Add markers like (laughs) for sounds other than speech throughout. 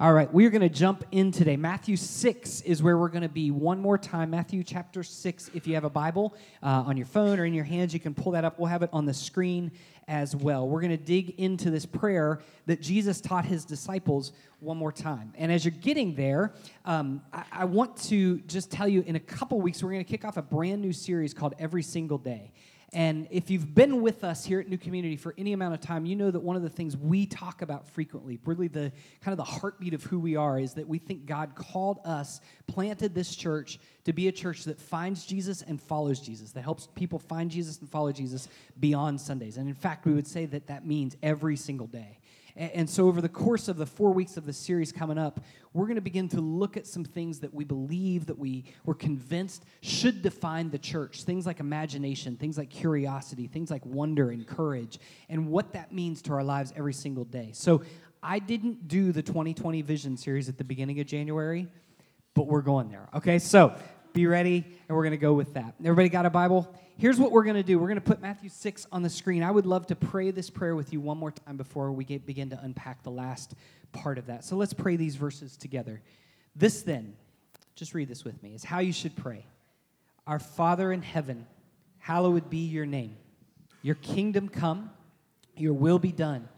All right, we're going to jump in today. Matthew 6 is where we're going to be one more time. Matthew chapter 6. If you have a Bible uh, on your phone or in your hands, you can pull that up. We'll have it on the screen as well. We're going to dig into this prayer that Jesus taught his disciples one more time. And as you're getting there, um, I, I want to just tell you in a couple weeks, we're going to kick off a brand new series called Every Single Day. And if you've been with us here at New Community for any amount of time, you know that one of the things we talk about frequently, really the kind of the heartbeat of who we are, is that we think God called us, planted this church to be a church that finds Jesus and follows Jesus, that helps people find Jesus and follow Jesus beyond Sundays. And in fact, we would say that that means every single day. And so, over the course of the four weeks of the series coming up, we're going to begin to look at some things that we believe, that we were convinced should define the church. Things like imagination, things like curiosity, things like wonder and courage, and what that means to our lives every single day. So, I didn't do the 2020 Vision series at the beginning of January, but we're going there. Okay, so be ready, and we're going to go with that. Everybody got a Bible? Here's what we're going to do we're going to put Matthew 6 on the screen. I would love to pray this prayer with you one more time before we get, begin to unpack the last part of that. So let's pray these verses together. This then, just read this with me, is how you should pray. Our Father in heaven, hallowed be your name. Your kingdom come, your will be done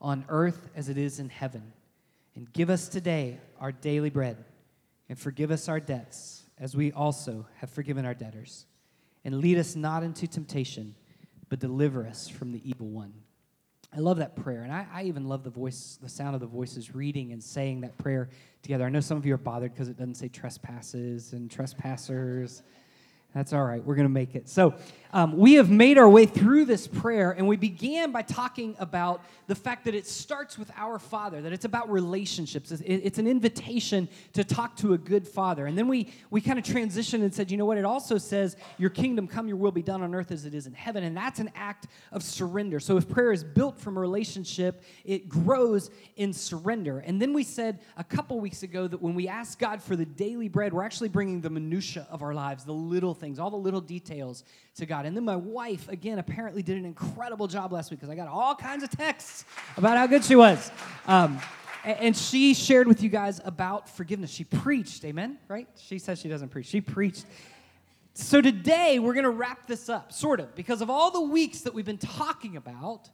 on earth as it is in heaven. And give us today our daily bread, and forgive us our debts as we also have forgiven our debtors and lead us not into temptation, but deliver us from the evil one. I love that prayer, and I, I, even love the voice, the sound of the voices reading and saying that prayer together. I know some of you are bothered because it doesn't say trespasses and trespassers that's all right. We're going to make it. So, um, we have made our way through this prayer, and we began by talking about the fact that it starts with our Father, that it's about relationships. It's an invitation to talk to a good Father. And then we, we kind of transitioned and said, you know what? It also says, Your kingdom come, your will be done on earth as it is in heaven. And that's an act of surrender. So, if prayer is built from a relationship, it grows in surrender. And then we said a couple weeks ago that when we ask God for the daily bread, we're actually bringing the minutia of our lives, the little things things, all the little details to God. And then my wife, again, apparently did an incredible job last week because I got all kinds of texts about how good she was. Um, and she shared with you guys about forgiveness. She preached, amen, right? She says she doesn't preach. She preached. So today we're going to wrap this up, sort of, because of all the weeks that we've been talking about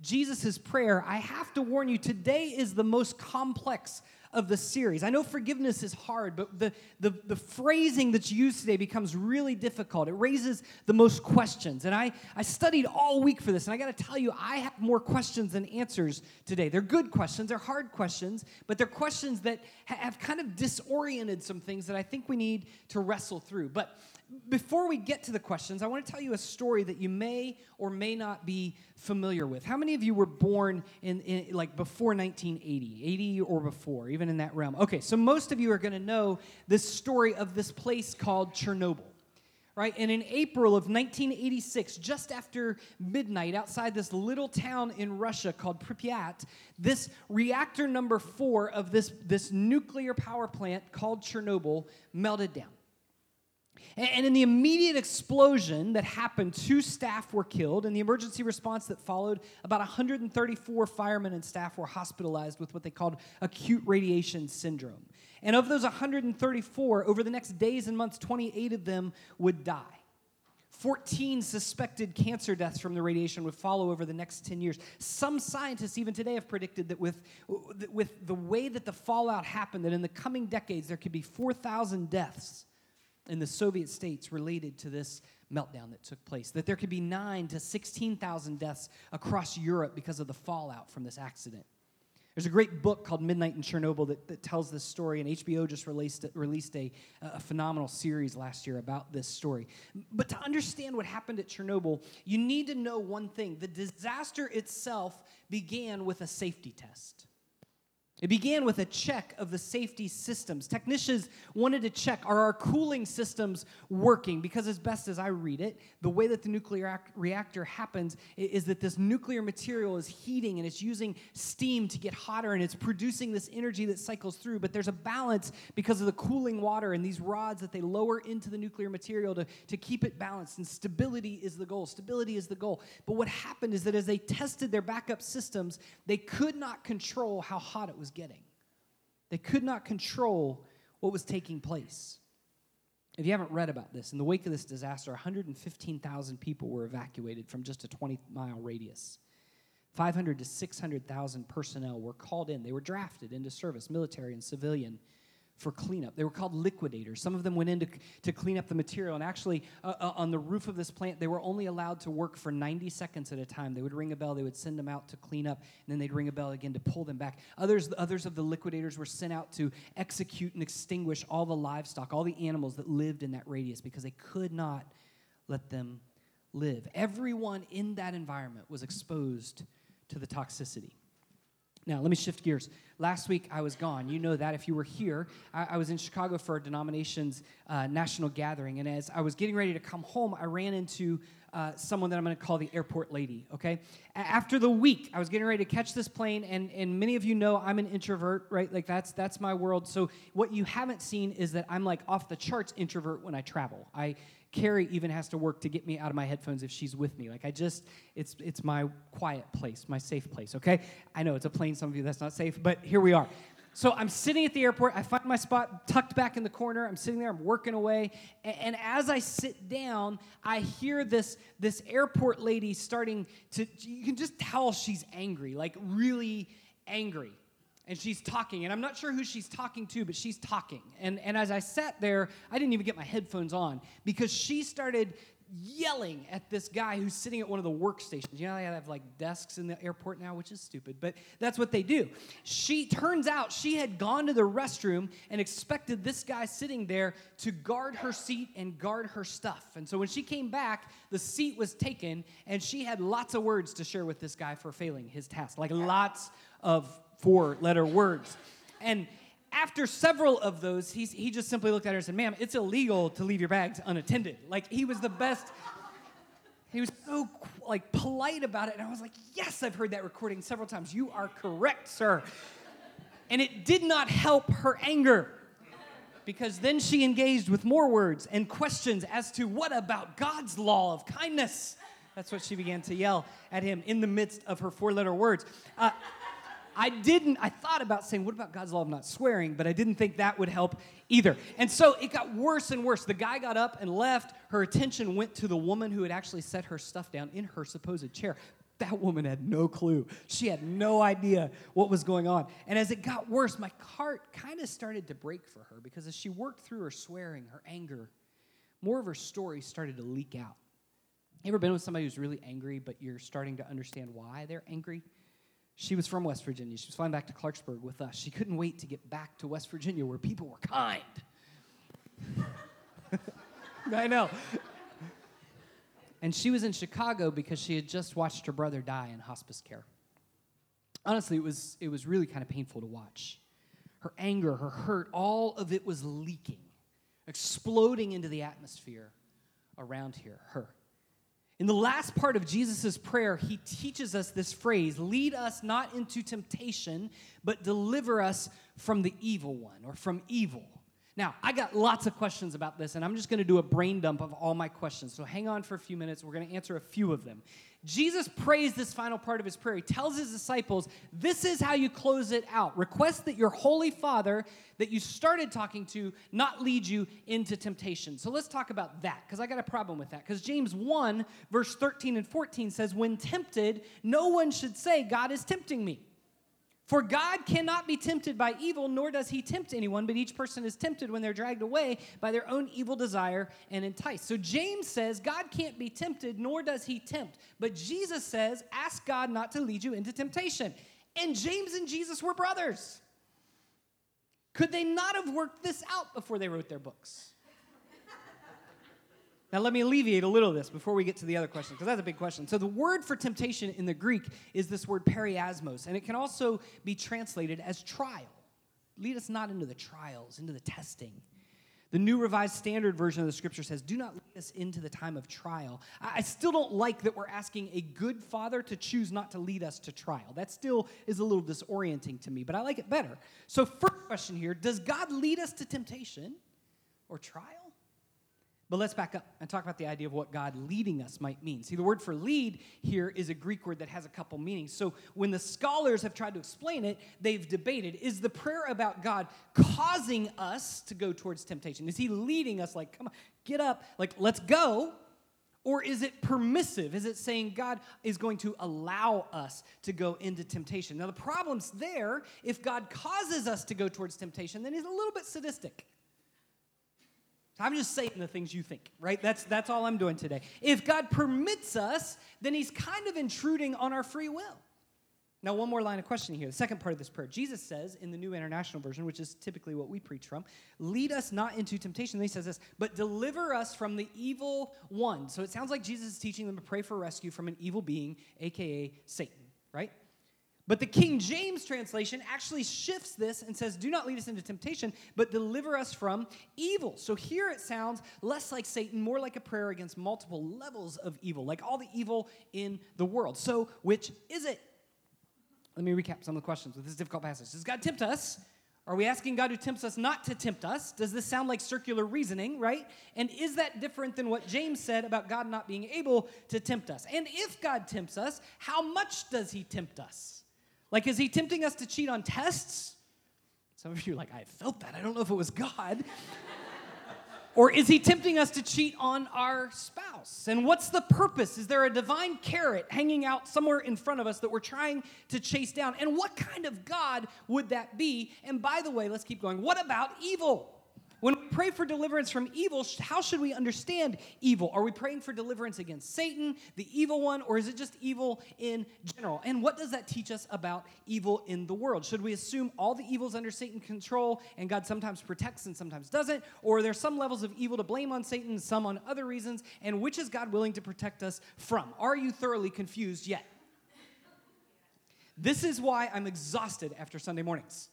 Jesus' prayer. I have to warn you, today is the most complex of the series. I know forgiveness is hard, but the, the, the phrasing that's used today becomes really difficult. It raises the most questions. And I, I studied all week for this, and I got to tell you, I have more questions than answers today. They're good questions, they're hard questions, but they're questions that have kind of disoriented some things that I think we need to wrestle through. But before we get to the questions, I want to tell you a story that you may or may not be familiar with. How many of you were born in, in, like before 1980, 80 or before, even in that realm? Okay, so most of you are going to know this story of this place called Chernobyl. Right? And in April of 1986, just after midnight, outside this little town in Russia called Pripyat, this reactor number four of this, this nuclear power plant called Chernobyl melted down. And in the immediate explosion that happened, two staff were killed. In the emergency response that followed, about 134 firemen and staff were hospitalized with what they called acute radiation syndrome. And of those 134, over the next days and months, 28 of them would die. 14 suspected cancer deaths from the radiation would follow over the next 10 years. Some scientists, even today, have predicted that with, with the way that the fallout happened, that in the coming decades there could be 4,000 deaths in the Soviet states related to this meltdown that took place. That there could be nine to 16,000 deaths across Europe because of the fallout from this accident. There's a great book called Midnight in Chernobyl that, that tells this story, and HBO just released, released a, a phenomenal series last year about this story. But to understand what happened at Chernobyl, you need to know one thing the disaster itself began with a safety test. It began with a check of the safety systems. Technicians wanted to check are our cooling systems working? Because, as best as I read it, the way that the nuclear reactor happens is that this nuclear material is heating and it's using steam to get hotter and it's producing this energy that cycles through. But there's a balance because of the cooling water and these rods that they lower into the nuclear material to, to keep it balanced. And stability is the goal. Stability is the goal. But what happened is that as they tested their backup systems, they could not control how hot it was was getting. They could not control what was taking place. If you haven't read about this, in the wake of this disaster, 115,000 people were evacuated from just a 20 mile radius. 500 to 600,000 personnel were called in. They were drafted into service, military and civilian for cleanup. They were called liquidators. Some of them went in to, to clean up the material. And actually, uh, uh, on the roof of this plant, they were only allowed to work for 90 seconds at a time. They would ring a bell, they would send them out to clean up, and then they'd ring a bell again to pull them back. Others, others of the liquidators were sent out to execute and extinguish all the livestock, all the animals that lived in that radius because they could not let them live. Everyone in that environment was exposed to the toxicity. Now, let me shift gears. Last week I was gone. You know that if you were here. I, I was in Chicago for a denomination's uh, national gathering. And as I was getting ready to come home, I ran into uh, someone that I'm going to call the airport lady, okay? A- after the week, I was getting ready to catch this plane, and, and many of you know I'm an introvert, right? Like, that's, that's my world. So, what you haven't seen is that I'm like off the charts introvert when I travel. I Carrie even has to work to get me out of my headphones if she's with me. Like I just, it's it's my quiet place, my safe place. Okay, I know it's a plane. Some of you that's not safe, but here we are. So I'm sitting at the airport. I find my spot tucked back in the corner. I'm sitting there. I'm working away, and, and as I sit down, I hear this this airport lady starting to. You can just tell she's angry, like really angry and she's talking and i'm not sure who she's talking to but she's talking. And, and as i sat there i didn't even get my headphones on because she started yelling at this guy who's sitting at one of the workstations. You know they have like desks in the airport now which is stupid but that's what they do. She turns out she had gone to the restroom and expected this guy sitting there to guard her seat and guard her stuff. And so when she came back the seat was taken and she had lots of words to share with this guy for failing his task. Like lots of four letter words. And after several of those, he's, he just simply looked at her and said, Ma'am, it's illegal to leave your bags unattended. Like, he was the best. He was so like polite about it, and I was like, "Yes, I've heard that recording several times. You are correct, sir." And it did not help her anger, because then she engaged with more words and questions as to what about God's law of kindness. That's what she began to yell at him in the midst of her four-letter words. Uh, I didn't, I thought about saying, what about God's law of not swearing? But I didn't think that would help either. And so it got worse and worse. The guy got up and left. Her attention went to the woman who had actually set her stuff down in her supposed chair. That woman had no clue. She had no idea what was going on. And as it got worse, my heart kind of started to break for her because as she worked through her swearing, her anger, more of her story started to leak out. You ever been with somebody who's really angry, but you're starting to understand why they're angry? She was from West Virginia. She was flying back to Clarksburg with us. She couldn't wait to get back to West Virginia where people were kind. (laughs) I know. And she was in Chicago because she had just watched her brother die in hospice care. Honestly, it was, it was really kind of painful to watch. Her anger, her hurt, all of it was leaking, exploding into the atmosphere around here, her. In the last part of Jesus' prayer, he teaches us this phrase lead us not into temptation, but deliver us from the evil one or from evil. Now, I got lots of questions about this, and I'm just to do a brain dump of all my questions. So hang on for a few minutes. We're to answer a few of them. Jesus prays this final part of his prayer. He tells his disciples, This is how you close it out. Request that your holy Father that you started talking to not lead you into temptation. So let's talk about that, because I got a problem with that. Because James 1, verse 13 and 14 says, When tempted, no one should say, God is tempting me. For God cannot be tempted by evil, nor does he tempt anyone, but each person is tempted when they're dragged away by their own evil desire and enticed. So James says God can't be tempted, nor does he tempt. But Jesus says, ask God not to lead you into temptation. And James and Jesus were brothers. Could they not have worked this out before they wrote their books? Now, let me alleviate a little of this before we get to the other question, because that's a big question. So, the word for temptation in the Greek is this word peirasmos, and it can also be translated as trial. Lead us not into the trials, into the testing. The New Revised Standard Version of the scripture says, Do not lead us into the time of trial. I still don't like that we're asking a good father to choose not to lead us to trial. That still is a little disorienting to me, but I like it better. So, first question here Does God lead us to temptation or trial? But let's back up and talk about the idea of what God leading us might mean. See, the word for lead here is a Greek word that has a couple meanings. So when the scholars have tried to explain it, they've debated is the prayer about God causing us to go towards temptation? Is he leading us, like, come on, get up, like, let's go? Or is it permissive? Is it saying God is going to allow us to go into temptation? Now, the problem's there. If God causes us to go towards temptation, then he's a little bit sadistic. I'm just saying the things you think, right? That's, that's all I'm doing today. If God permits us, then He's kind of intruding on our free will. Now, one more line of questioning here. The second part of this prayer. Jesus says in the New International Version, which is typically what we preach from, lead us not into temptation. Then he says this, but deliver us from the evil one. So it sounds like Jesus is teaching them to pray for rescue from an evil being, aka Satan, right? But the King James translation actually shifts this and says, Do not lead us into temptation, but deliver us from evil. So here it sounds less like Satan, more like a prayer against multiple levels of evil, like all the evil in the world. So, which is it? Let me recap some of the questions with this difficult passage. Does God tempt us? Are we asking God who tempts us not to tempt us? Does this sound like circular reasoning, right? And is that different than what James said about God not being able to tempt us? And if God tempts us, how much does he tempt us? Like, is he tempting us to cheat on tests? Some of you are like, I felt that. I don't know if it was God. (laughs) or is he tempting us to cheat on our spouse? And what's the purpose? Is there a divine carrot hanging out somewhere in front of us that we're trying to chase down? And what kind of God would that be? And by the way, let's keep going. What about evil? Pray for deliverance from evil, how should we understand evil? Are we praying for deliverance against Satan, the evil one, or is it just evil in general? And what does that teach us about evil in the world? Should we assume all the evils under Satan's control and God sometimes protects and sometimes doesn't? Or are there some levels of evil to blame on Satan, some on other reasons? And which is God willing to protect us from? Are you thoroughly confused yet? This is why I'm exhausted after Sunday mornings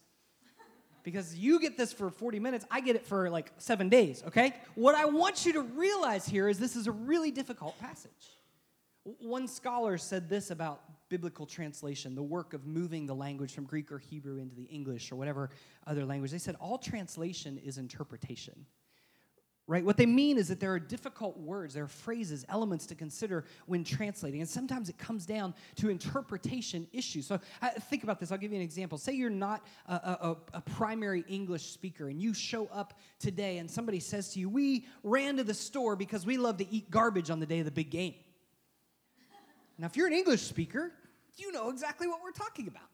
because you get this for 40 minutes, I get it for like seven days, okay? What I want you to realize here is this is a really difficult passage. One scholar said this about biblical translation, the work of moving the language from Greek or Hebrew into the English or whatever other language. They said all translation is interpretation right? What they mean is that there are difficult words, there are phrases, elements to consider when translating. And sometimes it comes down to interpretation issues. So uh, think about this. I'll give you an example. Say you're not a, a, a, primary English speaker and you show up today and somebody says to you, We ran to the store because we love to eat garbage on the day of the big game. Now, if you're an English speaker, you know exactly what we're talking about.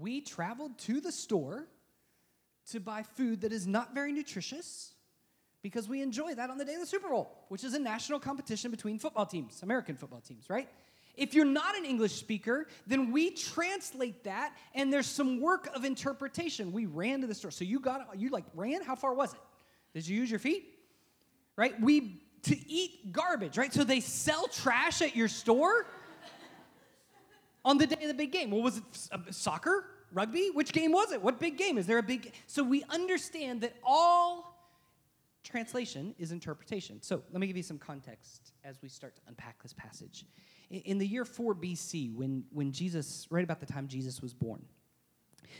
We traveled to the store to buy food that is not very nutritious because we enjoy that on the day of the Super Bowl, which is a national competition between football teams, American football teams, right? If you're not an English speaker, then we translate that and there's some work of interpretation. We ran to the store. So you got you like ran? How far was it? Did you use your feet? Right? We to eat garbage, right? So they sell trash at your store on the day of the big game. Well, was it uh, soccer? Rugby? Which game was it? What big game? Is there a big So we understand that all translation is interpretation. So let me give you some context as we start to unpack this passage. In the year 4 BC, when, when Jesus, right about the time Jesus was born,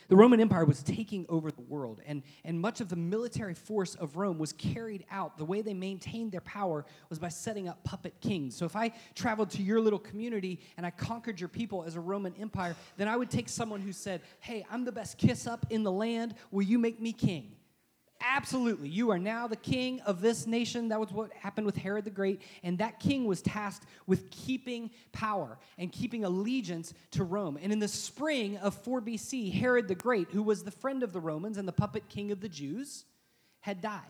the Roman Empire was taking over the world, and, and much of the military force of Rome was carried out. The way they maintained their power was by setting up puppet kings. So if I traveled to your little community and I conquered your people as a Roman Empire, then I would take someone who said, Hey, I'm the best kiss up in the land. Will you make me king? Absolutely. You are now the king of this nation. That was what happened with Herod the Great. And that king was tasked with keeping power and keeping allegiance to Rome. And in the spring of 4 BC, Herod the Great, who was the friend of the Romans and the puppet king of the Jews, had died.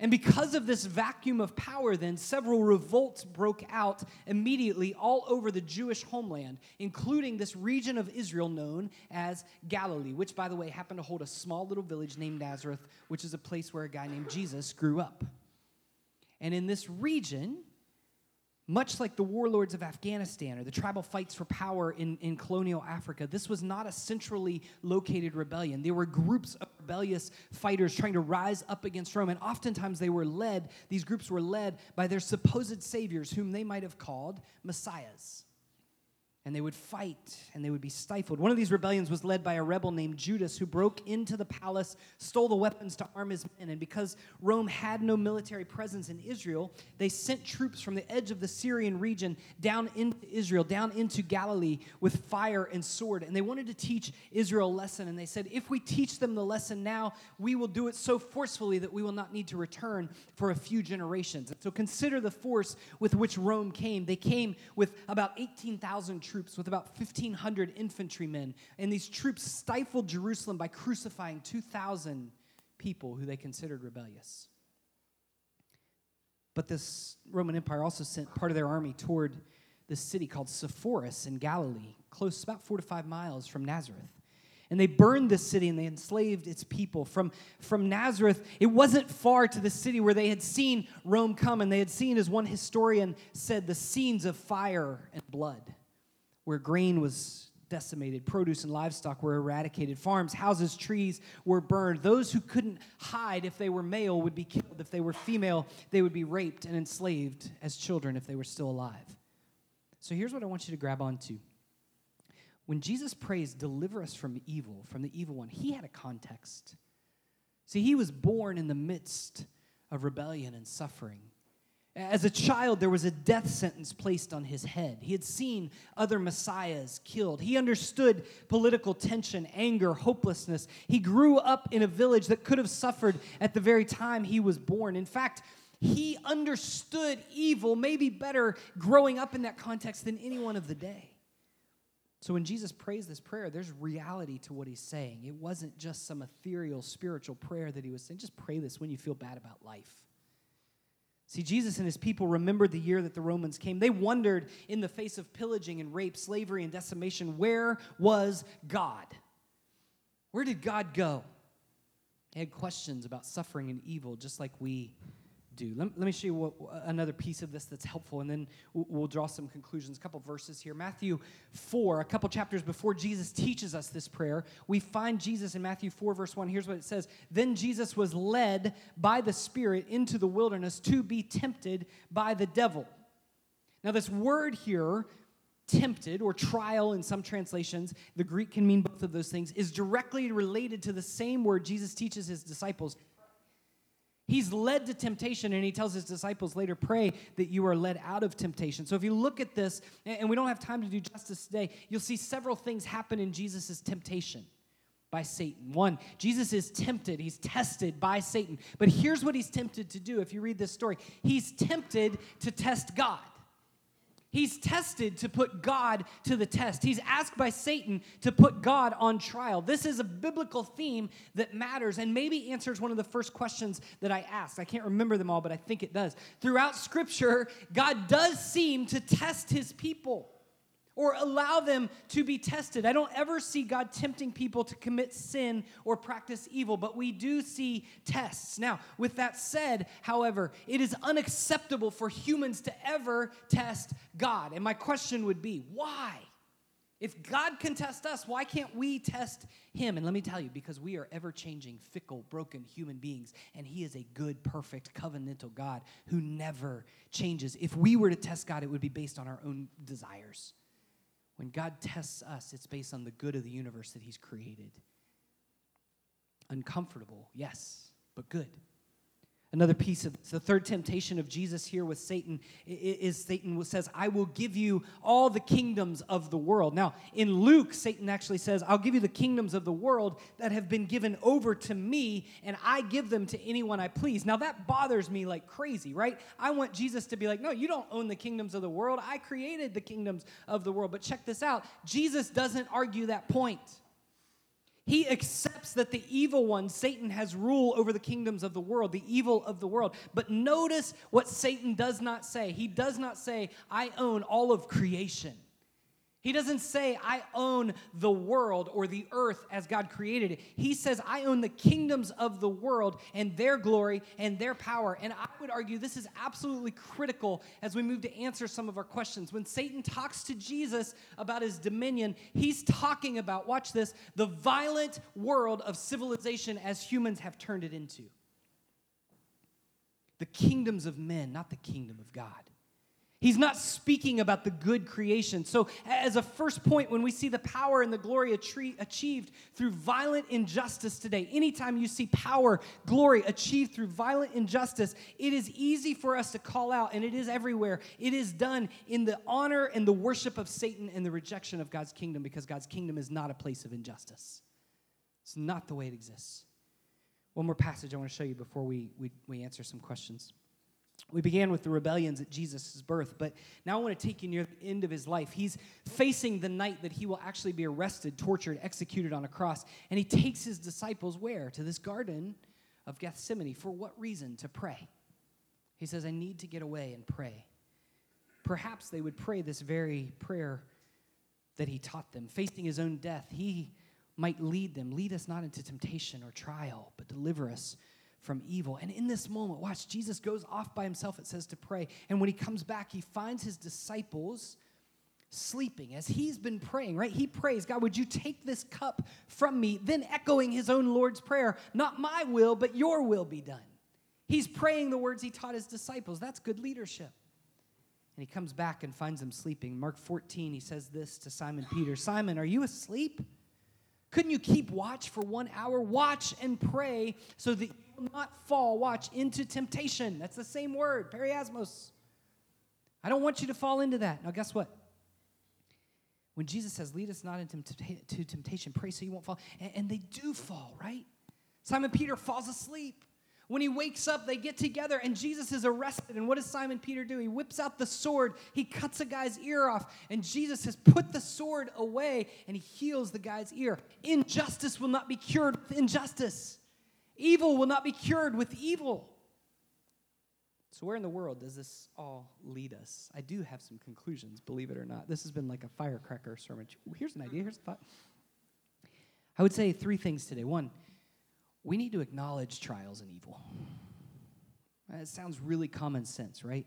And because of this vacuum of power, then several revolts broke out immediately all over the Jewish homeland, including this region of Israel known as Galilee, which, by the way, happened to hold a small little village named Nazareth, which is a place where a guy named Jesus grew up. And in this region, much like the warlords of Afghanistan or the tribal fights for power in, in colonial Africa, this was not a centrally located rebellion. There were groups of rebellious fighters trying to rise up against Rome, and oftentimes they were led, these groups were led by their supposed saviors, whom they might have called messiahs. And they would fight and they would be stifled. One of these rebellions was led by a rebel named Judas who broke into the palace, stole the weapons to arm his men. And because Rome had no military presence in Israel, they sent troops from the edge of the Syrian region down into Israel, down into Galilee with fire and sword. And they wanted to teach Israel a lesson. And they said, if we teach them the lesson now, we will do it so forcefully that we will not need to return for a few generations. So consider the force with which Rome came. They came with about 18,000 troops troops with about 1,500 infantrymen. And these troops stifled Jerusalem by crucifying 2,000 people who they considered rebellious. But this Roman Empire also sent part of their army toward this city called Sepphoris in Galilee, close about four to five miles from Nazareth. And they burned this city and they enslaved its people. From, from Nazareth, it wasn't far to the city where they had seen Rome come, and they had seen, as one historian said, the scenes of fire and blood where grain was decimated, produce and livestock were eradicated, farms, houses, trees were burned. Those who couldn't hide if they were male would be killed. If they were female, they would be raped and enslaved as children if they were still alive. So here's what I want you to grab onto. When Jesus prays, deliver us from evil, from the evil one, he had a context. See, he was born in the midst of rebellion and suffering. As a child, there was a death sentence placed on his head. He had seen other messiahs killed. He understood political tension, anger, hopelessness. He grew up in a village that could have suffered at the very time he was born. In fact, he understood evil maybe better growing up in that context than anyone of the day. So when Jesus prays this prayer, there's reality to what he's saying. It wasn't just some ethereal spiritual prayer that he was saying. Just pray this when you feel bad about life. See, Jesus and his people remembered the year that the Romans came. They wondered in the face of pillaging and rape, slavery and decimation, where was God? Where did God go? They had questions about suffering and evil, just like we do. Let, let me show you what, another piece of this that's helpful, and then we'll, we'll draw some conclusions. A couple verses here. Matthew 4, a couple chapters before Jesus teaches us this prayer, we find Jesus in Matthew 4, verse 1. Here's what it says Then Jesus was led by the Spirit into the wilderness to be tempted by the devil. Now, this word here, tempted or trial in some translations, the Greek can mean both of those things, is directly related to the same word Jesus teaches his disciples He's led to temptation, and he tells his disciples later, pray that you are led out of temptation. So if you look at this, and we don't have time to do justice today, you'll see several things happen in Jesus' temptation by Satan. One, Jesus is tempted, he's tested by Satan. But here's what he's tempted to do if you read this story he's tempted to test God. He's tested to put God to the test. He's asked by Satan to put God on trial. This is a biblical theme that matters and maybe answers one of the first questions that I asked. I can't remember them all, but I think it does. Throughout Scripture, God does seem to test his people or allow them to be tested. I don't ever see God tempting people to commit sin or practice evil, but we do see tests. Now, with that said, however, it is unacceptable for humans to ever test God. And my question would be why? If God can test us, why can't we test him? And let me tell you, because we are ever changing, fickle, broken human beings, and he is a good, perfect, covenantal God who never changes. If we were to test God, it would be based on our own desires. When God tests us, it's based on the good of the universe that He's created. Uncomfortable, yes, but good. Another piece of the third temptation of Jesus here with Satan is Satan says, I will give you all the kingdoms of the world. Now, in Luke, Satan actually says, I'll give you the kingdoms of the world that have been given over to me, and I give them to anyone I please. Now, that bothers me like crazy, right? I want Jesus to be like, No, you don't own the kingdoms of the world. I created the kingdoms of the world. But check this out Jesus doesn't argue that point. He accepts that the evil one, Satan, has rule over the kingdoms of the world, the evil of the world. But notice what Satan does not say. He does not say, I own all of creation. He doesn't say, I own the world or the earth as God created it. He says, I own the kingdoms of the world and their glory and their power. And I would argue this is absolutely critical as we move to answer some of our questions. When Satan talks to Jesus about his dominion, he's talking about, watch this, the violent world of civilization as humans have turned it into. The kingdoms of men, not the kingdom of God. He's not speaking about the good creation. So, as a first point, when we see the power and the glory achieved through violent injustice today, anytime you see power, glory achieved through violent injustice, it is easy for us to call out, and it is everywhere. It is done in the honor and the worship of Satan and the rejection of God's kingdom because God's kingdom is not a place of injustice. It's not the way it exists. One more passage I want to show you before we, we, we answer some questions. We began with the rebellions at Jesus' birth, but now I want to take you near the end of his life. He's facing the night that he will actually be arrested, tortured, executed on a cross. And he takes his disciples where? To this garden of Gethsemane. For what reason? To pray. He says, I need to get away and pray. Perhaps they would pray this very prayer that he taught them. Facing his own death, he might lead them. Lead us not into temptation or trial, but deliver us from evil. And in this moment, watch, Jesus goes off by himself, it says, to pray. And when he comes back, he finds his disciples sleeping as he's been praying, right? He prays, God, would you take this cup from me? Then echoing his own Lord's prayer, not my will, but your will be done. He's praying the words he taught his disciples. That's good leadership. And he comes back and finds them sleeping. Mark 14, he says this to Simon Peter Simon, are you asleep? Couldn't you keep watch for one hour? Watch and pray so that not fall, watch, into temptation. That's the same word, peirasmos. I don't want you to fall into that. Now, guess what? When Jesus says, lead us not into temptation, pray so you won't fall. And, and they do fall, right? Simon Peter falls asleep. When he wakes up, they get together and Jesus is arrested. And what does Simon Peter do? He whips out the sword, he cuts a guy's ear off, and Jesus has put the sword away and he heals the guy's ear. Injustice will not be cured with injustice. Evil will not be cured with evil. So, where in the world does this all lead us? I do have some conclusions, believe it or not. This has been like a firecracker sermon. Here's an idea, here's a thought. I would say three things today. One, we need to acknowledge trials and evil. It sounds really common sense, right?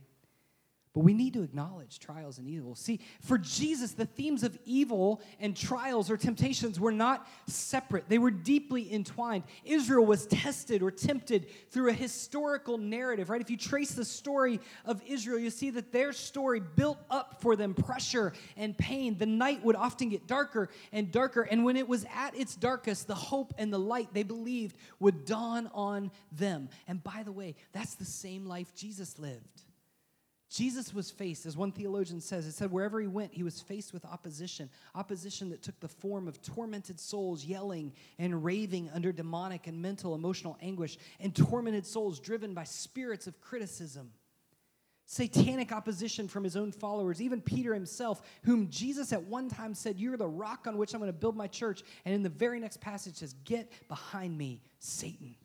But we need to acknowledge trials and evil. See, for Jesus, the themes of evil and trials or temptations were not separate, they were deeply entwined. Israel was tested or tempted through a historical narrative, right? If you trace the story of Israel, you see that their story built up for them pressure and pain. The night would often get darker and darker. And when it was at its darkest, the hope and the light they believed would dawn on them. And by the way, that's the same life Jesus lived. Jesus was faced, as one theologian says, it said wherever he went, he was faced with opposition. Opposition that took the form of tormented souls yelling and raving under demonic and mental, emotional anguish, and tormented souls driven by spirits of criticism. Satanic opposition from his own followers, even Peter himself, whom Jesus at one time said, You're the rock on which I'm going to build my church. And in the very next passage says, Get behind me, Satan.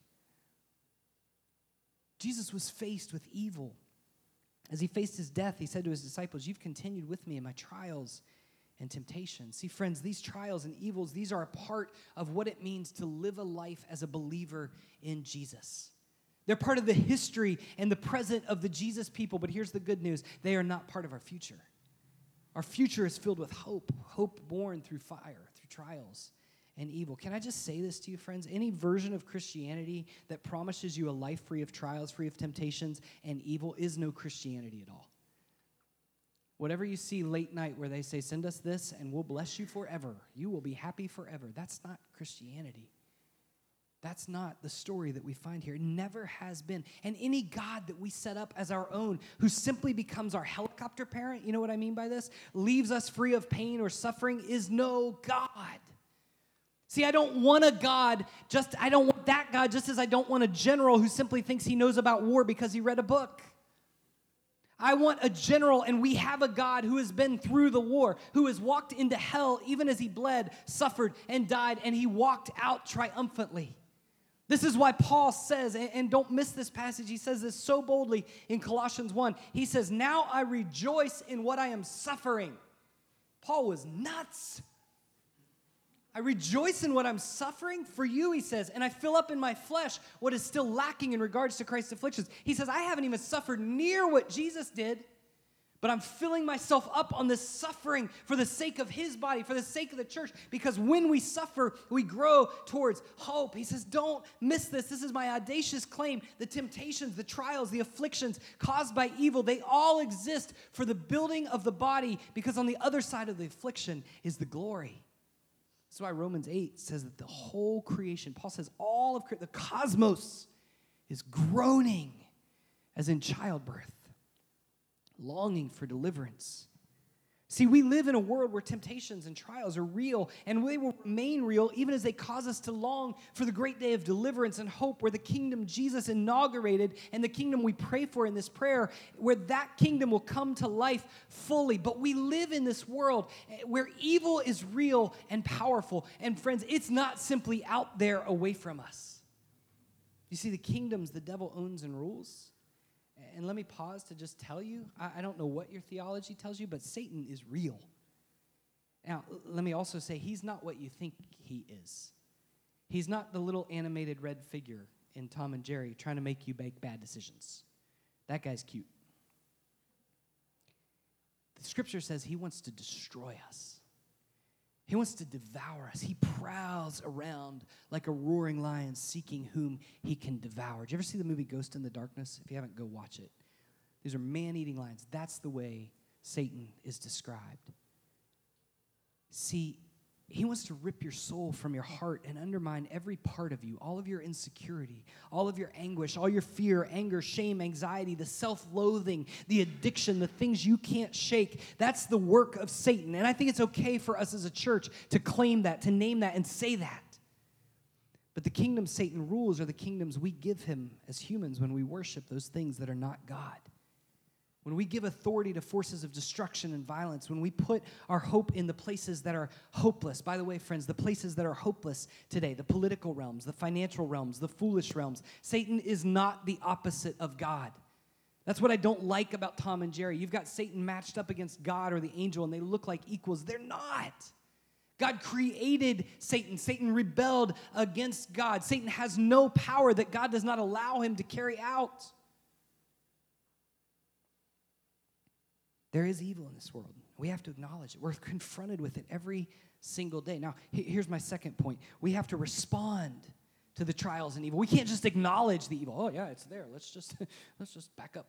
Jesus was faced with evil as he faced his death, he said to his disciples, You've continued with me in my trials and temptations. See, friends, these trials and evils, these are a part of what it means to live a life as a believer in Jesus. They're part of the history and the present of the Jesus people, but here's the good news they are not part of our future. Our future is filled with hope, hope born through fire, through trials and evil. Can I just say this to you, friends? Any version of Christianity that promises you a life free of trials, free of temptations and evil is no Christianity at all. Whatever you see late night where they say, send us this and we'll bless you forever, you will be happy forever, that's not Christianity. That's not the story that we find here. It never has been. And any God that we set up as our own, who simply becomes our helicopter parent, you know what I mean by this? Leaves us free of pain or suffering, is no God. See, I don't want a God, just I don't want that God, just as I don't want a general who simply thinks he knows about war because he read a book. I want a general, and we have a God who has been through the war, who has walked into hell even as he bled, suffered, and died, and he walked out triumphantly. This is why Paul says, and don't miss this passage, he says this so boldly in Colossians 1. He says, Now I rejoice in what I am suffering. Paul was nuts. I rejoice in what I'm suffering for you, he says, and I fill up in my flesh what is still lacking in regards to Christ's afflictions. He says, I haven't even suffered near what Jesus did, But I'm filling myself up on this suffering for the sake of his body, for the sake of the church, because when we suffer, we grow towards hope. He says, Don't miss this. This is my audacious claim. The temptations, the trials, the afflictions caused by evil, they all exist for the building of the body, because on the other side of the affliction is the glory. That's why Romans 8 says that the whole creation, Paul says, all of the cosmos is groaning as in childbirth longing for deliverance. See, we live in a world where temptations and trials are real, and they will remain real even as they cause us to long for the great day of deliverance and hope, where the kingdom Jesus inaugurated and the kingdom we pray for in this prayer, where that kingdom will come to life fully. But we live in this world eh, where evil is real and powerful. And friends, it's not simply out there away from us. You see, the kingdoms the devil owns and rules and let me pause to just tell you I, I don't know what your theology tells you, but Satan is real. Now, let me also say, he's not what you think he is. He's not the little animated red figure in Tom and Jerry trying to make you make bad decisions. That guy's cute. The scripture says he wants to destroy us. He wants to devour us. He prowls around like a roaring lion seeking whom he can devour. Did you ever see the movie Ghost in the Darkness? If you haven't, go watch it. These are man eating lions. That's the way Satan is described. See, he wants to rip your soul from your heart and undermine every part of you, all of your insecurity, all of your anguish, all your fear, anger, shame, anxiety, the self loathing, the addiction, the things you can't shake. That's the work of Satan. And I think it's okay for us as a church to claim that, to name that, and say that. But the kingdom Satan rules are the kingdoms we give him as humans when we worship those things that are not God when we give authority to forces of destruction and violence, when we put our hope in the places that are hopeless. By the way, friends, the places that are hopeless today, the political realms, the financial realms, the foolish realms, Satan is not the opposite of God. That's what I don't like about Tom and Jerry. You've got Satan matched up against God or the angel, and they look like equals. They're not. God created Satan. Satan rebelled against God. Satan has no power that God does not allow him to carry out. There is evil in this world. We have to acknowledge it. We're confronted with it every single day. Now, here's my second point we have to respond to the trials and evil. We can't just acknowledge the evil. Oh yeah, it's there. Let's just (laughs) let's just back up.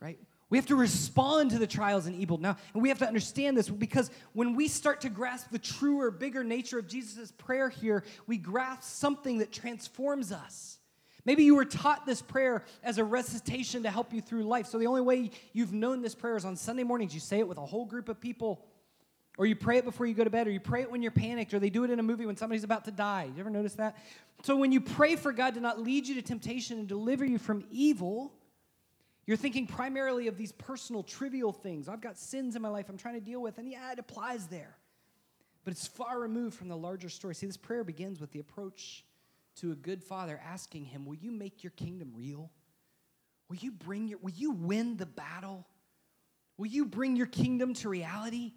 Right? We have to respond to the trials and evil. Now, and we have to understand this because when we start to grasp the truer, bigger nature of Jesus' prayer here, we grasp something that transforms us. Maybe you were taught this prayer as a recitation to help you through life. So the only way you've known this prayer is on Sunday mornings. You say it with a whole group of people, or you pray it before you go to bed, or you pray it when you're panicked, or they do it in a movie when somebody's about to die. You ever notice that? So when you pray for God to not lead you to temptation and deliver you from evil, you're thinking primarily of these personal, trivial things. I've got sins in my life I'm trying to deal with, and yeah, it applies there. But it's far removed from the larger story. See, this prayer begins with the approach to a good father asking him, Will you make your kingdom real? Will you bring your, will you win the battle? Will you bring your kingdom to reality?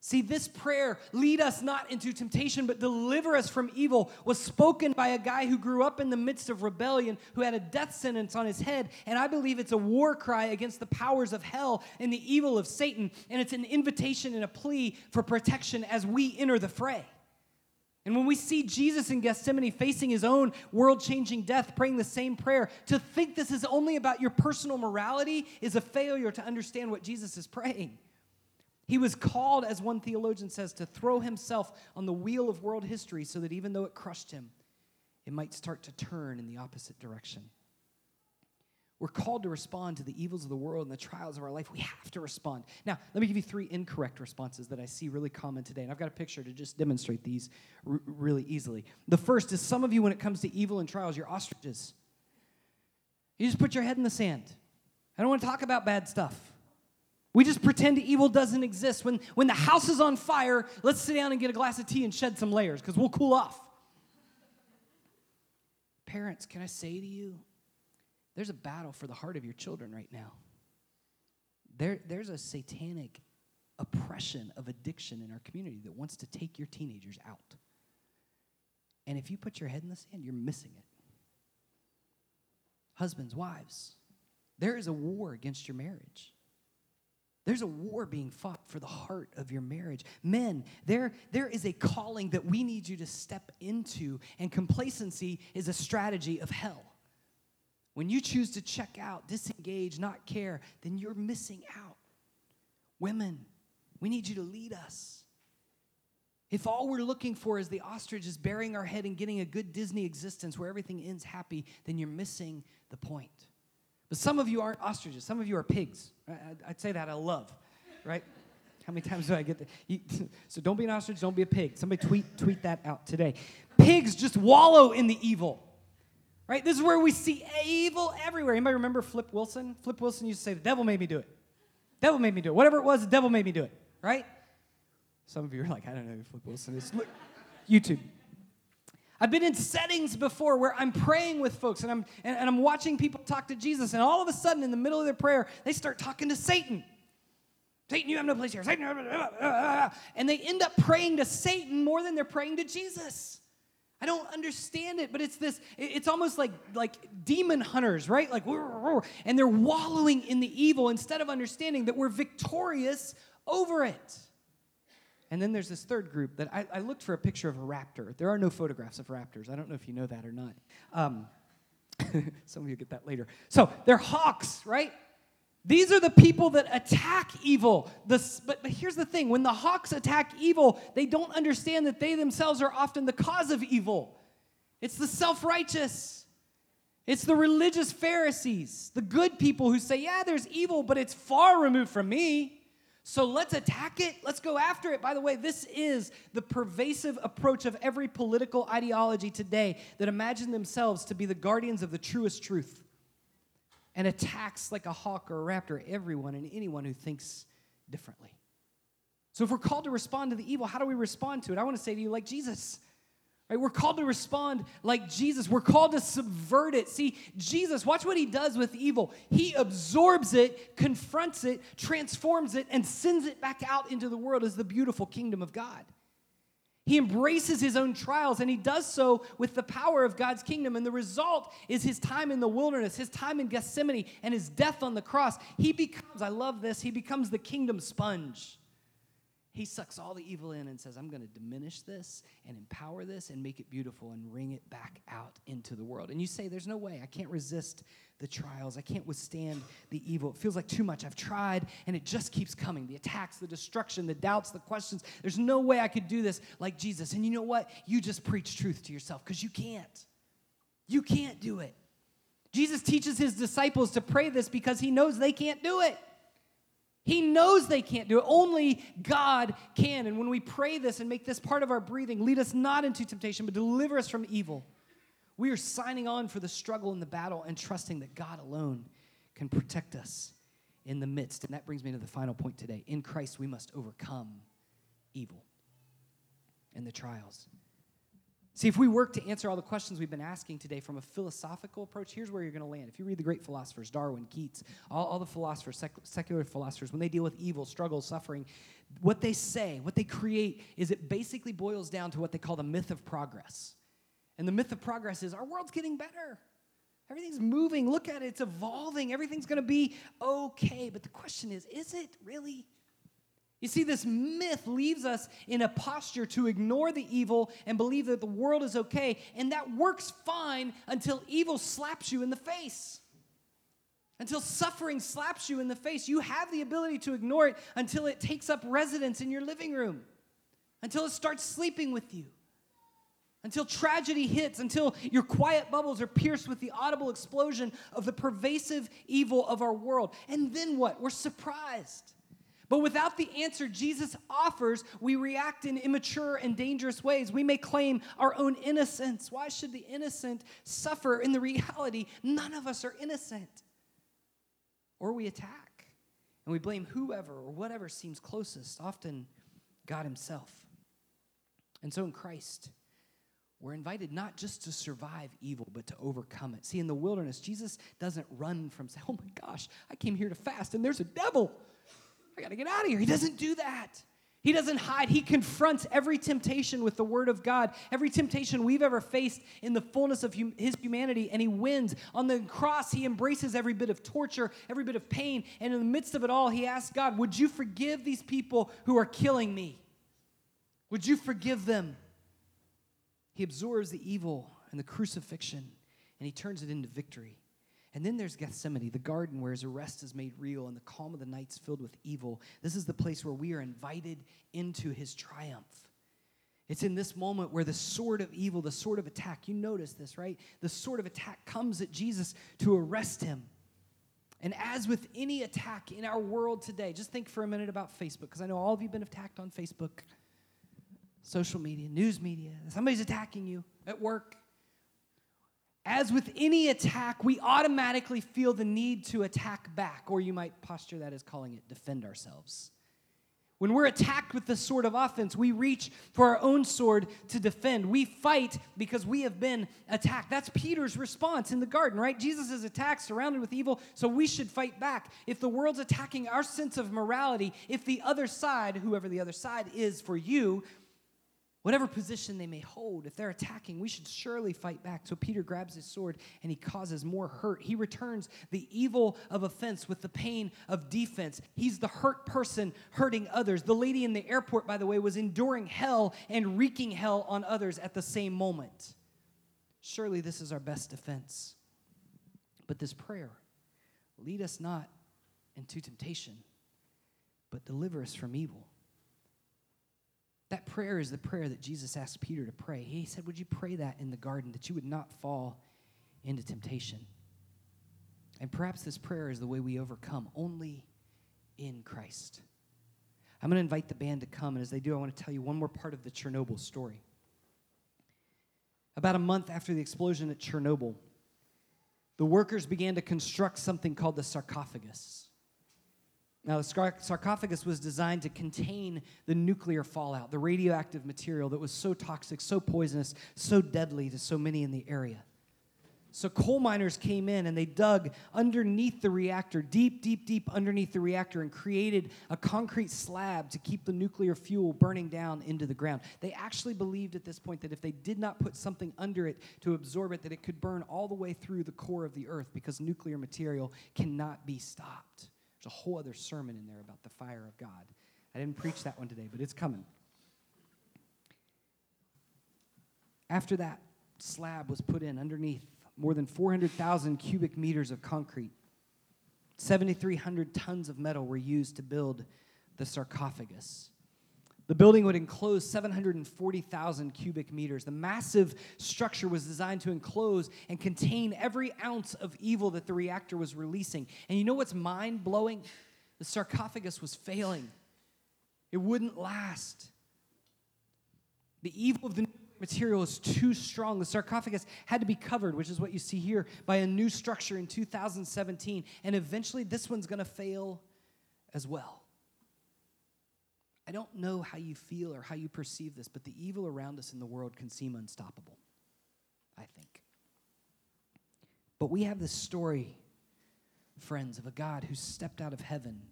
See, this prayer, lead us not into temptation, but deliver us from evil, was spoken by a guy who grew up in the midst of rebellion, who had a death sentence on his head. And I believe it's a war cry against the powers of hell and the evil of Satan. And it's an invitation and a plea for protection as we enter the fray. And when we see Jesus in Gethsemane facing his own world changing death, praying the same prayer, to think this is only about your personal morality is a failure to understand what Jesus is praying. He was called, as one theologian says, to throw himself on the wheel of world history so that even though it crushed him, it might start to turn in the opposite direction. We're called to respond to the evils of the world and the trials of our life. We have to respond. Now, let me give you three incorrect responses that I see really common today. And I've got a picture to just demonstrate these r- really easily. The first is some of you, when it comes to evil and trials, you're ostriches. You just put your head in the sand. I don't want to talk about bad stuff. We just pretend evil doesn't exist. When, when the house is on fire, let's sit down and get a glass of tea and shed some layers because we'll cool off. Parents, can I say to you, there's a battle for the heart of your children right now. There, there's a satanic oppression of addiction in our community that wants to take your teenagers out. And if you put your head in the sand, you're missing it. Husbands, wives, there is a war against your marriage. There's a war being fought for the heart of your marriage. Men, there, there is a calling that we need you to step into, and complacency is a strategy of hell. When you choose to check out, disengage, not care, then you're missing out. Women, we need you to lead us. If all we're looking for is the ostrich is burying our head and getting a good Disney existence where everything ends happy, then you're missing the point. But some of you aren't ostriches, some of you are pigs. I'd say that I love, right? How many times do I get that? (laughs) so don't be an ostrich, don't be a pig. Somebody tweet, tweet that out today. Pigs just wallow in the evil. Right? This is where we see evil everywhere. Anybody remember Flip Wilson? Flip Wilson used to say, The devil made me do it. The Devil made me do it. Whatever it was, the devil made me do it. Right? Some of you are like, I don't know who Flip Wilson is. Look, YouTube. I've been in settings before where I'm praying with folks and I'm, and, and I'm watching people talk to Jesus, and all of a sudden, in the middle of their prayer, they start talking to Satan. Satan, you have no place here. Satan, and they end up praying to Satan more than they're praying to Jesus. I don't understand it, but it's this, it's almost like, like demon hunters, right? Like, and they're wallowing in the evil instead of understanding that we're victorious over it. And then there's this third group that I, I, looked for a picture of a raptor. There are no photographs of raptors. I don't know if you know that or not. Um, (laughs) some of you get that later. So they're hawks, right? These are the people that attack evil. The, but, but here's the thing when the hawks attack evil, they don't understand that they themselves are often the cause of evil. It's the self righteous, it's the religious Pharisees, the good people who say, Yeah, there's evil, but it's far removed from me. So let's attack it. Let's go after it. By the way, this is the pervasive approach of every political ideology today that imagine themselves to be the guardians of the truest truth and attacks like a hawk or a raptor everyone and anyone who thinks differently. So if we're called to respond to the evil, how do we respond to it? I want to say to you, like Jesus. Right? We're called to respond like Jesus. We're called to subvert it. See, Jesus, watch what he does with evil. He absorbs it, confronts it, transforms it, and sends it back out into the world as the beautiful kingdom of God. He embraces his own trials and he does so with the power of God's kingdom. And the result is his time in the wilderness, his time in Gethsemane, and his death on the cross. He becomes, I love this, he becomes the kingdom sponge. He sucks all the evil in and says, I'm going to diminish this and empower this and make it beautiful and wring it back out into the world. And you say, There's no way. I can't resist the trials. I can't withstand the evil. It feels like too much. I've tried and it just keeps coming the attacks, the destruction, the doubts, the questions. There's no way I could do this like Jesus. And you know what? You just preach truth to yourself because you can't. You can't do it. Jesus teaches his disciples to pray this because he knows they can't do it. He knows they can't do it. Only God can. And when we pray this and make this part of our breathing, lead us not into temptation, but deliver us from evil. We are signing on for the struggle and the battle and trusting that God alone can protect us in the midst. And that brings me to the final point today. In Christ, we must overcome evil and the trials. See, if we work to answer all the questions we've been asking today from a philosophical approach, here's where you're going to land. If you read the great philosophers, Darwin, Keats, all, all the philosophers, sec- secular philosophers, when they deal with evil, struggle, suffering, what they say, what they create, is it basically boils down to what they call the myth of progress. And the myth of progress is our world's getting better. Everything's moving. Look at it, it's evolving. Everything's going to be okay. But the question is, is it really? You see, this myth leaves us in a posture to ignore the evil and believe that the world is okay, and that works fine until evil slaps you in the face. Until suffering slaps you in the face, you have the ability to ignore it until it takes up residence in your living room, until it starts sleeping with you, until tragedy hits, until your quiet bubbles are pierced with the audible explosion of the pervasive evil of our world. And then what? We're surprised. But without the answer Jesus offers, we react in immature and dangerous ways. We may claim our own innocence. Why should the innocent suffer? In the reality, none of us are innocent. Or we attack and we blame whoever or whatever seems closest, often God Himself. And so in Christ, we're invited not just to survive evil, but to overcome it. See, in the wilderness, Jesus doesn't run from saying, (laughs) Oh my gosh, I came here to fast and there's a devil. I got to get out of here. He doesn't do that. He doesn't hide. He confronts every temptation with the word of God, every temptation we've ever faced in the fullness of hum- his humanity, and he wins. On the cross, he embraces every bit of torture, every bit of pain, and in the midst of it all, he asks God, Would you forgive these people who are killing me? Would you forgive them? He absorbs the evil and the crucifixion, and he turns it into victory. And then there's Gethsemane, the garden where his arrest is made real and the calm of the night's filled with evil. This is the place where we are invited into his triumph. It's in this moment where the sword of evil, the sword of attack, you notice this, right? The sword of attack comes at Jesus to arrest him. And as with any attack in our world today, just think for a minute about Facebook, because I know all of you have been attacked on Facebook, social media, news media. Somebody's attacking you at work. As with any attack, we automatically feel the need to attack back, or you might posture that as calling it defend ourselves. When we're attacked with this sword of offense, we reach for our own sword to defend. We fight because we have been attacked. That's Peter's response in the garden, right? Jesus is attacked, surrounded with evil, so we should fight back. If the world's attacking our sense of morality, if the other side, whoever the other side is for you, Whatever position they may hold, if they're attacking, we should surely fight back. So Peter grabs his sword and he causes more hurt. He returns the evil of offense with the pain of defense. He's the hurt person hurting others. The lady in the airport, by the way, was enduring hell and wreaking hell on others at the same moment. Surely this is our best defense. But this prayer, lead us not into temptation, but deliver us from evil. That prayer is the prayer that Jesus asked Peter to pray. He said, Would you pray that in the garden that you would not fall into temptation? And perhaps this prayer is the way we overcome only in Christ. I'm going to invite the band to come, and as they do, I want to tell you one more part of the Chernobyl story. About a month after the explosion at Chernobyl, the workers began to construct something called the sarcophagus. Now, the sarcophagus was designed to contain the nuclear fallout, the radioactive material that was so toxic, so poisonous, so deadly to so many in the area. So, coal miners came in and they dug underneath the reactor, deep, deep, deep underneath the reactor, and created a concrete slab to keep the nuclear fuel burning down into the ground. They actually believed at this point that if they did not put something under it to absorb it, that it could burn all the way through the core of the earth because nuclear material cannot be stopped a whole other sermon in there about the fire of God. I didn't preach that one today, but it's coming. After that slab was put in underneath, more than 400,000 cubic meters of concrete, 7,300 tons of metal were used to build the sarcophagus. The building would enclose 740,000 cubic meters. The massive structure was designed to enclose and contain every ounce of evil that the reactor was releasing. And you know what's mind blowing? The sarcophagus was failing, it wouldn't last. The evil of the material is too strong. The sarcophagus had to be covered, which is what you see here, by a new structure in 2017. And eventually, this one's going to fail as well. I don't know how you feel or how you perceive this, but the evil around us in the world can seem unstoppable, I think. But we have this story, friends, of a God who stepped out of heaven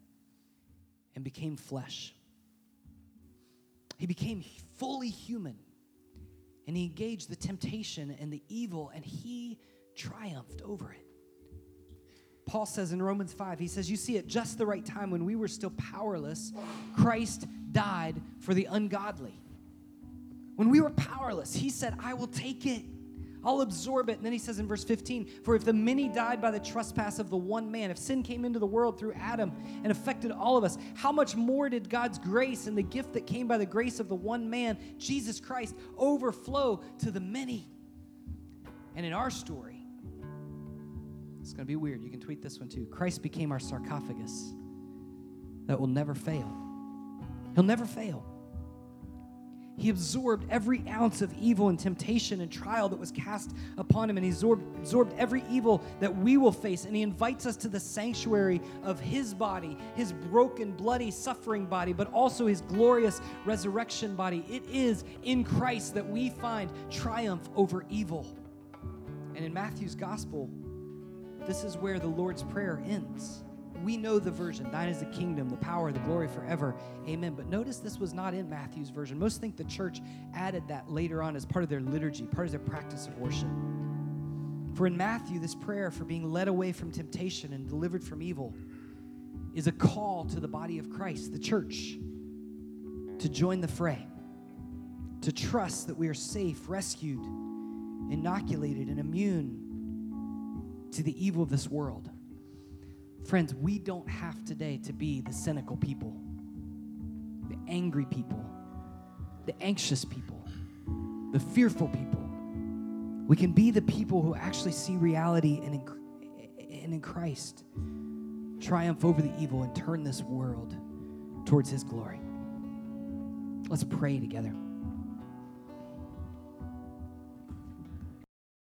and became flesh. He became fully human and he engaged the temptation and the evil and he triumphed over it. Paul says in Romans 5, he says, You see, at just the right time when we were still powerless, Christ died for the ungodly. When we were powerless, he said, I will take it. I'll absorb it. And then he says in verse 15, For if the many died by the trespass of the one man, if sin came into the world through Adam and affected all of us, how much more did God's grace and the gift that came by the grace of the one man, Jesus Christ, overflow to the many? And in our story, it's going to be weird. You can tweet this one too. Christ became our sarcophagus that will never fail. He'll never fail. He absorbed every ounce of evil and temptation and trial that was cast upon him, and he absorbed, absorbed every evil that we will face. And he invites us to the sanctuary of his body, his broken, bloody, suffering body, but also his glorious resurrection body. It is in Christ that we find triumph over evil. And in Matthew's gospel, this is where the Lord's Prayer ends. We know the version thine is the kingdom, the power, the glory forever. Amen. But notice this was not in Matthew's version. Most think the church added that later on as part of their liturgy, part of their practice of worship. For in Matthew, this prayer for being led away from temptation and delivered from evil is a call to the body of Christ, the church, to join the fray, to trust that we are safe, rescued, inoculated, and immune to the evil of this world. Friends, we don't have today to be the cynical people, the angry people, the anxious people, the fearful people. We can be the people who actually see reality and in, in Christ triumph over the evil and turn this world towards his glory. Let's pray together.